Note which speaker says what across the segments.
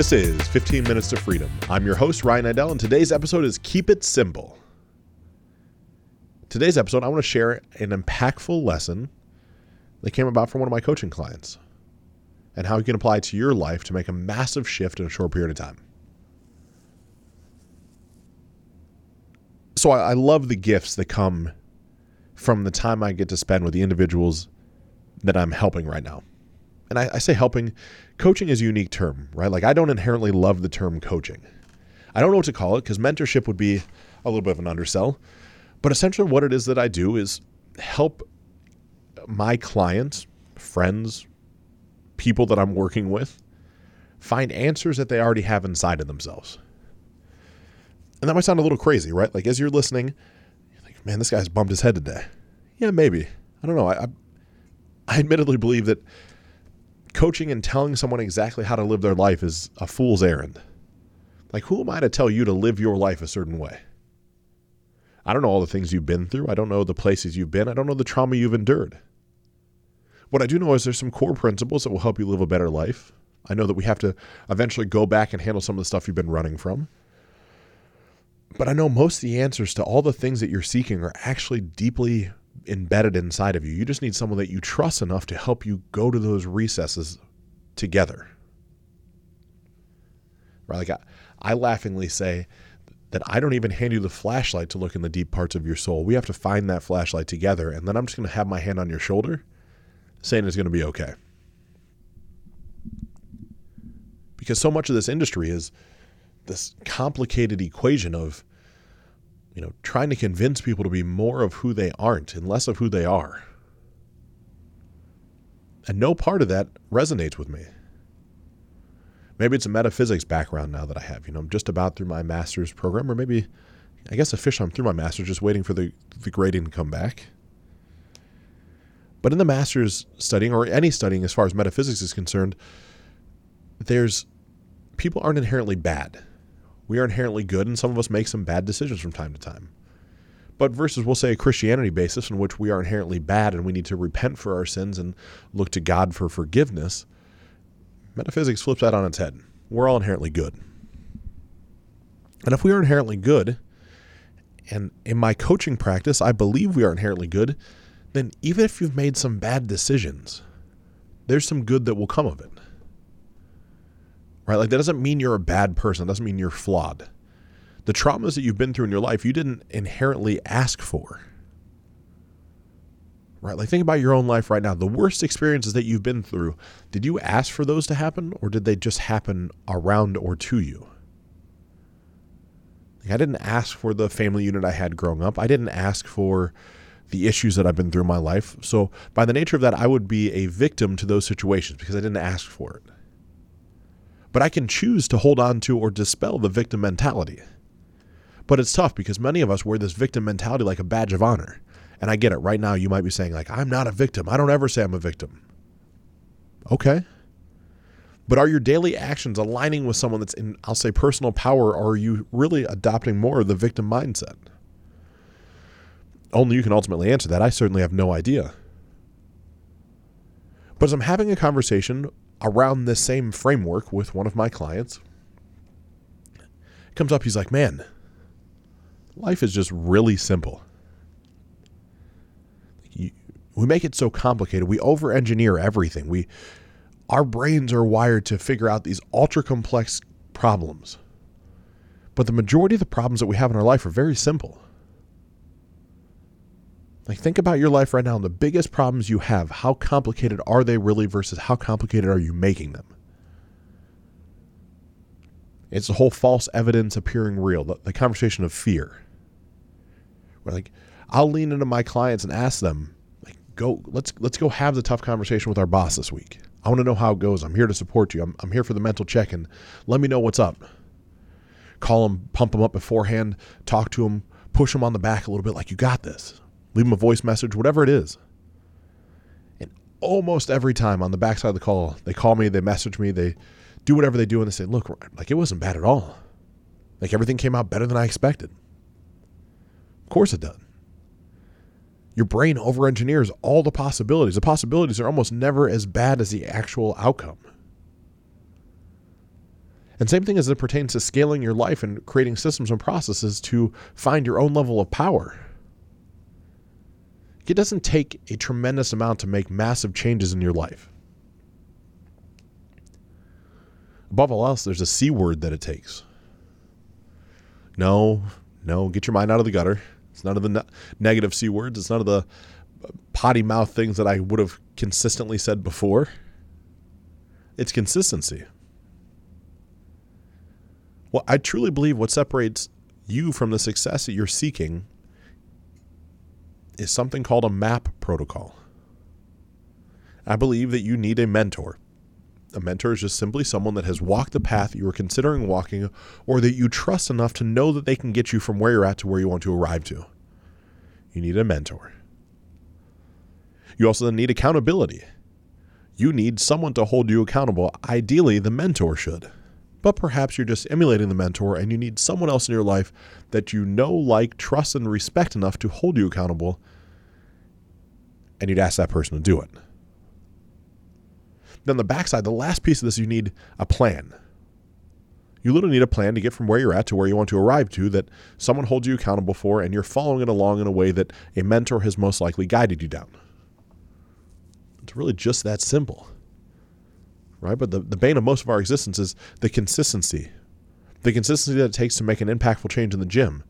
Speaker 1: This is 15 Minutes to Freedom. I'm your host, Ryan Idell, and today's episode is Keep It Simple. Today's episode, I want to share an impactful lesson that came about from one of my coaching clients and how you can apply it to your life to make a massive shift in a short period of time. So I, I love the gifts that come from the time I get to spend with the individuals that I'm helping right now. And I, I say helping, coaching is a unique term, right? Like I don't inherently love the term coaching. I don't know what to call it because mentorship would be a little bit of an undersell. But essentially, what it is that I do is help my clients, friends, people that I'm working with find answers that they already have inside of themselves. And that might sound a little crazy, right? Like as you're listening, you're like, man, this guy's bumped his head today. Yeah, maybe. I don't know. I, I, I admittedly believe that coaching and telling someone exactly how to live their life is a fool's errand. Like, who am I to tell you to live your life a certain way? I don't know all the things you've been through. I don't know the places you've been. I don't know the trauma you've endured. What I do know is there's some core principles that will help you live a better life. I know that we have to eventually go back and handle some of the stuff you've been running from. But I know most of the answers to all the things that you're seeking are actually deeply embedded inside of you. You just need someone that you trust enough to help you go to those recesses together. Right? Like I, I laughingly say that I don't even hand you the flashlight to look in the deep parts of your soul. We have to find that flashlight together, and then I'm just going to have my hand on your shoulder saying it's going to be okay. Because so much of this industry is this complicated equation of you know, trying to convince people to be more of who they aren't and less of who they are. And no part of that resonates with me. Maybe it's a metaphysics background now that I have. You know, I'm just about through my master's program, or maybe, I guess, officially I'm through my master's, just waiting for the, the grading to come back. But in the master's studying, or any studying as far as metaphysics is concerned, there's people aren't inherently bad we are inherently good, and some of us make some bad decisions from time to time. But versus, we'll say, a Christianity basis in which we are inherently bad and we need to repent for our sins and look to God for forgiveness, metaphysics flips that on its head. We're all inherently good. And if we are inherently good, and in my coaching practice, I believe we are inherently good, then even if you've made some bad decisions, there's some good that will come of it right? Like that doesn't mean you're a bad person. It doesn't mean you're flawed. The traumas that you've been through in your life, you didn't inherently ask for. Right? Like think about your own life right now. The worst experiences that you've been through, did you ask for those to happen or did they just happen around or to you? Like I didn't ask for the family unit I had growing up. I didn't ask for the issues that I've been through in my life. So, by the nature of that, I would be a victim to those situations because I didn't ask for it. But I can choose to hold on to or dispel the victim mentality. But it's tough because many of us wear this victim mentality like a badge of honor. And I get it. Right now, you might be saying, like, I'm not a victim. I don't ever say I'm a victim. Okay. But are your daily actions aligning with someone that's in, I'll say, personal power, or are you really adopting more of the victim mindset? Only you can ultimately answer that. I certainly have no idea. But as I'm having a conversation around this same framework with one of my clients. Comes up, he's like, Man, life is just really simple. we make it so complicated. We over engineer everything. We, our brains are wired to figure out these ultra complex problems. But the majority of the problems that we have in our life are very simple. Like, think about your life right now and the biggest problems you have. How complicated are they really versus how complicated are you making them? It's the whole false evidence appearing real, the, the conversation of fear. Where like, I'll lean into my clients and ask them, like, go, let's let's go have the tough conversation with our boss this week. I want to know how it goes. I'm here to support you. I'm, I'm here for the mental check and let me know what's up. Call them, pump them up beforehand, talk to them, push them on the back a little bit like you got this leave them a voice message, whatever it is. And almost every time on the backside of the call, they call me, they message me, they do whatever they do, and they say, look, like it wasn't bad at all. Like everything came out better than I expected. Of course it does. Your brain over engineers all the possibilities. The possibilities are almost never as bad as the actual outcome. And same thing as it pertains to scaling your life and creating systems and processes to find your own level of power. It doesn't take a tremendous amount to make massive changes in your life. Above all else, there's a C word that it takes. No, no, get your mind out of the gutter. It's none of the ne- negative C words. It's none of the potty mouth things that I would have consistently said before. It's consistency. Well, I truly believe what separates you from the success that you're seeking is something called a MAP protocol. I believe that you need a mentor. A mentor is just simply someone that has walked the path you are considering walking or that you trust enough to know that they can get you from where you're at to where you want to arrive to. You need a mentor. You also then need accountability. You need someone to hold you accountable. Ideally, the mentor should. But perhaps you're just emulating the mentor and you need someone else in your life that you know, like, trust, and respect enough to hold you accountable. And you'd ask that person to do it. Then the backside, the last piece of this, you need a plan. You literally need a plan to get from where you're at to where you want to arrive to that someone holds you accountable for, and you're following it along in a way that a mentor has most likely guided you down. It's really just that simple. Right? But the, the bane of most of our existence is the consistency. The consistency that it takes to make an impactful change in the gym.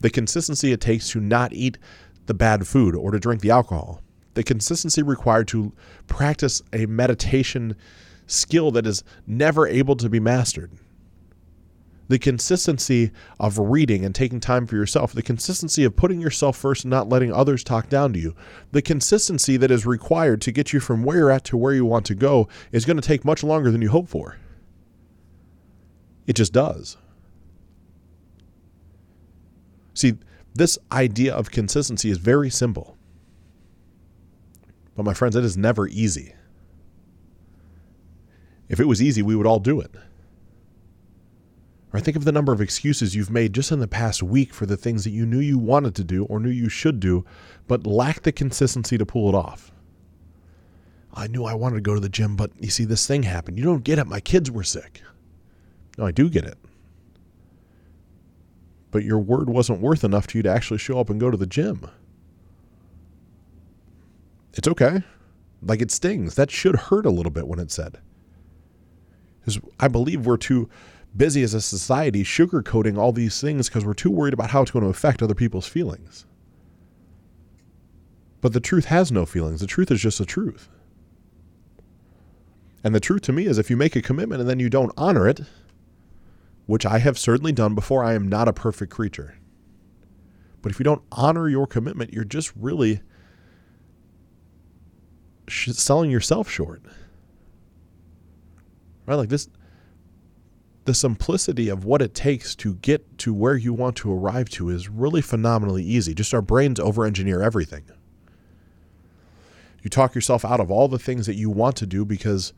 Speaker 1: The consistency it takes to not eat the bad food or to drink the alcohol the consistency required to practice a meditation skill that is never able to be mastered. The consistency of reading and taking time for yourself, the consistency of putting yourself first and not letting others talk down to you, the consistency that is required to get you from where you're at to where you want to go is going to take much longer than you hope for. It just does. See, this idea of consistency is very simple. But my friends, it is never easy. If it was easy, we would all do it. Or think of the number of excuses you've made just in the past week for the things that you knew you wanted to do or knew you should do, but lacked the consistency to pull it off. I knew I wanted to go to the gym, but you see, this thing happened. You don't get it. My kids were sick. No, I do get it. But your word wasn't worth enough to you to actually show up and go to the gym. It's okay. Like it stings. That should hurt a little bit when it's said. Because I believe we're too busy as a society sugarcoating all these things because we're too worried about how it's going to affect other people's feelings. But the truth has no feelings. The truth is just the truth. And the truth to me is if you make a commitment and then you don't honor it, which I have certainly done before, I am not a perfect creature. But if you don't honor your commitment, you're just really selling yourself short. Right? Like this the simplicity of what it takes to get to where you want to arrive to is really phenomenally easy. Just our brains over engineer everything. You talk yourself out of all the things that you want to do because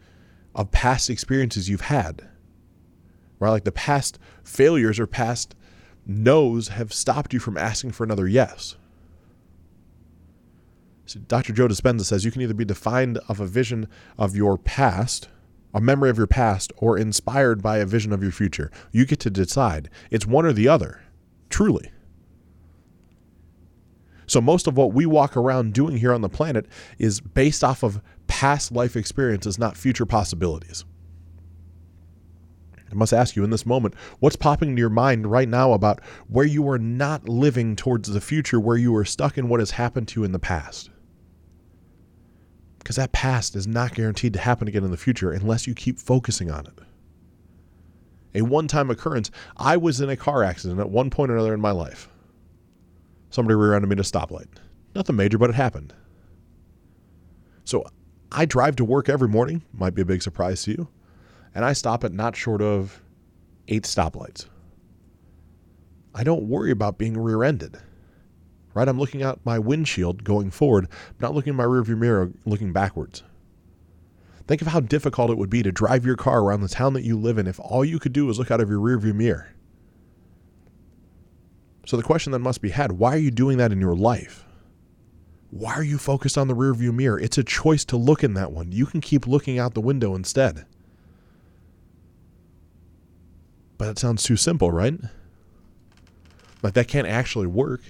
Speaker 1: of past experiences you've had. Right? Like the past failures or past no's have stopped you from asking for another yes. So Dr. Joe Dispenza says you can either be defined of a vision of your past, a memory of your past, or inspired by a vision of your future. You get to decide. It's one or the other, truly. So, most of what we walk around doing here on the planet is based off of past life experiences, not future possibilities. I must ask you in this moment, what's popping into your mind right now about where you are not living towards the future, where you are stuck in what has happened to you in the past? Because that past is not guaranteed to happen again in the future unless you keep focusing on it. A one time occurrence, I was in a car accident at one point or another in my life. Somebody rear ended me at a stoplight. Nothing major, but it happened. So I drive to work every morning, might be a big surprise to you, and I stop at not short of eight stoplights. I don't worry about being rear ended right? I'm looking out my windshield going forward, not looking in my rearview mirror looking backwards. Think of how difficult it would be to drive your car around the town that you live in if all you could do was look out of your rearview mirror. So the question then must be had why are you doing that in your life? Why are you focused on the rearview mirror? It's a choice to look in that one. You can keep looking out the window instead. But it sounds too simple, right? Like that can't actually work.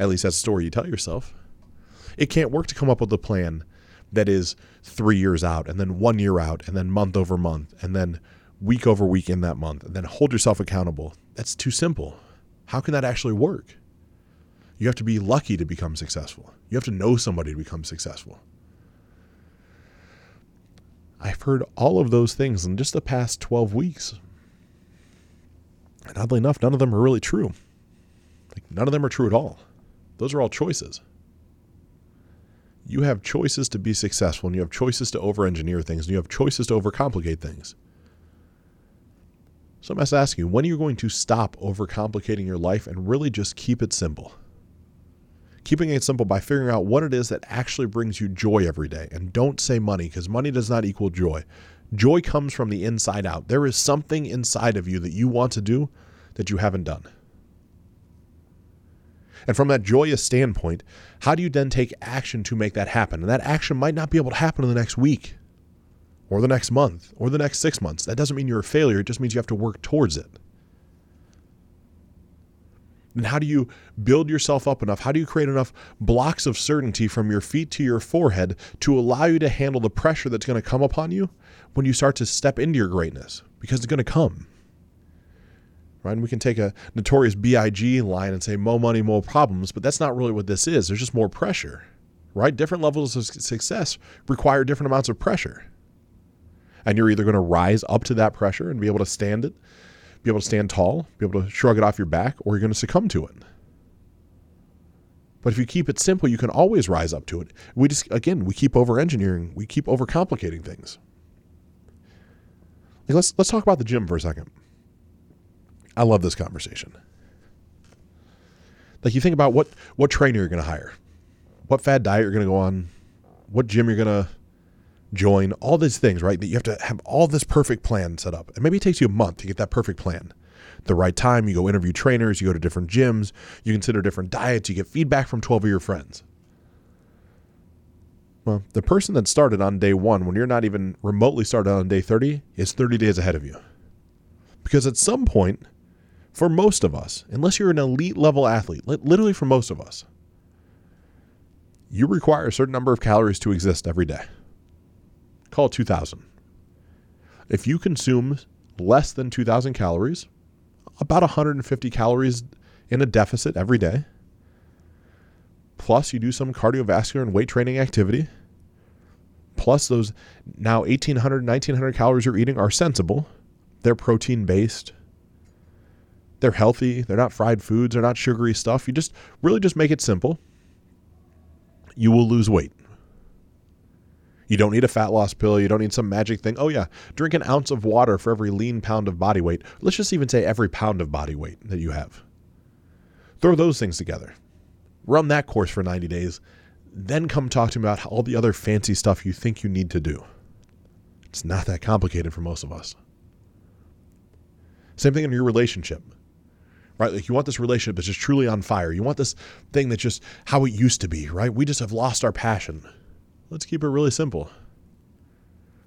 Speaker 1: At least that's the story you tell yourself. It can't work to come up with a plan that is three years out, and then one year out, and then month over month, and then week over week in that month, and then hold yourself accountable. That's too simple. How can that actually work? You have to be lucky to become successful. You have to know somebody to become successful. I've heard all of those things in just the past 12 weeks. And oddly enough, none of them are really true. Like, none of them are true at all. Those are all choices. You have choices to be successful, and you have choices to over engineer things, and you have choices to overcomplicate things. So I must ask you, when are you going to stop overcomplicating your life and really just keep it simple? Keeping it simple by figuring out what it is that actually brings you joy every day. And don't say money, because money does not equal joy. Joy comes from the inside out. There is something inside of you that you want to do that you haven't done. And from that joyous standpoint, how do you then take action to make that happen? And that action might not be able to happen in the next week or the next month or the next six months. That doesn't mean you're a failure, it just means you have to work towards it. And how do you build yourself up enough? How do you create enough blocks of certainty from your feet to your forehead to allow you to handle the pressure that's going to come upon you when you start to step into your greatness? Because it's going to come right? And we can take a notorious BIG line and say more money, more problems, but that's not really what this is. There's just more pressure, right? Different levels of success require different amounts of pressure. And you're either going to rise up to that pressure and be able to stand it, be able to stand tall, be able to shrug it off your back, or you're going to succumb to it. But if you keep it simple, you can always rise up to it. We just, again, we keep over engineering, we keep overcomplicating things. Let's let's talk about the gym for a second. I love this conversation. Like you think about what what trainer you're going to hire, what fad diet you're going to go on, what gym you're going to join, all these things, right? That you have to have all this perfect plan set up. And maybe it takes you a month to get that perfect plan. The right time, you go interview trainers, you go to different gyms, you consider different diets, you get feedback from 12 of your friends. Well, the person that started on day one, when you're not even remotely started on day 30, is 30 days ahead of you. Because at some point, for most of us, unless you're an elite level athlete, literally for most of us, you require a certain number of calories to exist every day. Call it 2,000. If you consume less than 2,000 calories, about 150 calories in a deficit every day, plus you do some cardiovascular and weight training activity, plus those now 1,800, 1,900 calories you're eating are sensible, they're protein based, they're healthy. They're not fried foods. They're not sugary stuff. You just really just make it simple. You will lose weight. You don't need a fat loss pill. You don't need some magic thing. Oh, yeah, drink an ounce of water for every lean pound of body weight. Let's just even say every pound of body weight that you have. Throw those things together. Run that course for 90 days. Then come talk to me about all the other fancy stuff you think you need to do. It's not that complicated for most of us. Same thing in your relationship right? Like you want this relationship that's just truly on fire. You want this thing that's just how it used to be, right? We just have lost our passion. Let's keep it really simple.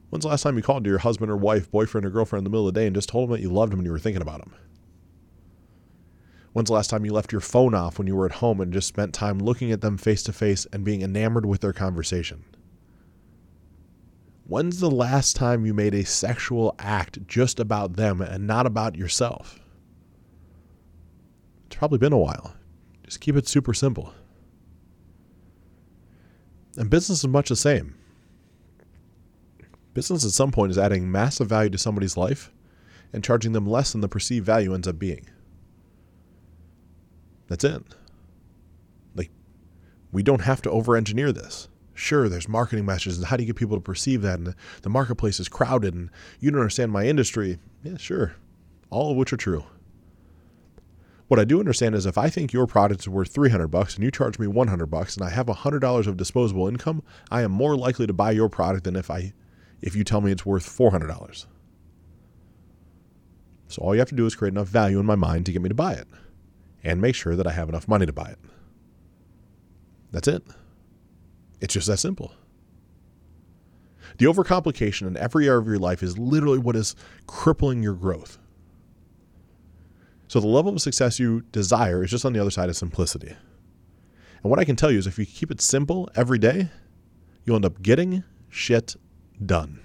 Speaker 1: When's the last time you called to your husband or wife, boyfriend or girlfriend in the middle of the day and just told them that you loved them and you were thinking about them? When's the last time you left your phone off when you were at home and just spent time looking at them face to face and being enamored with their conversation? When's the last time you made a sexual act just about them and not about yourself? It's probably been a while. Just keep it super simple. And business is much the same. Business at some point is adding massive value to somebody's life and charging them less than the perceived value ends up being. That's it. Like, we don't have to over engineer this. Sure, there's marketing messages and how do you get people to perceive that? And the marketplace is crowded and you don't understand my industry. Yeah, sure. All of which are true. What I do understand is if I think your product is worth 300 bucks and you charge me 100 bucks and I have $100 of disposable income, I am more likely to buy your product than if I if you tell me it's worth $400. So all you have to do is create enough value in my mind to get me to buy it and make sure that I have enough money to buy it. That's it. It's just that simple. The overcomplication in every area of your life is literally what is crippling your growth So the level of success you desire is just on the other side of simplicity. And what I can tell you is if you keep it simple every day, you'll end up getting shit done.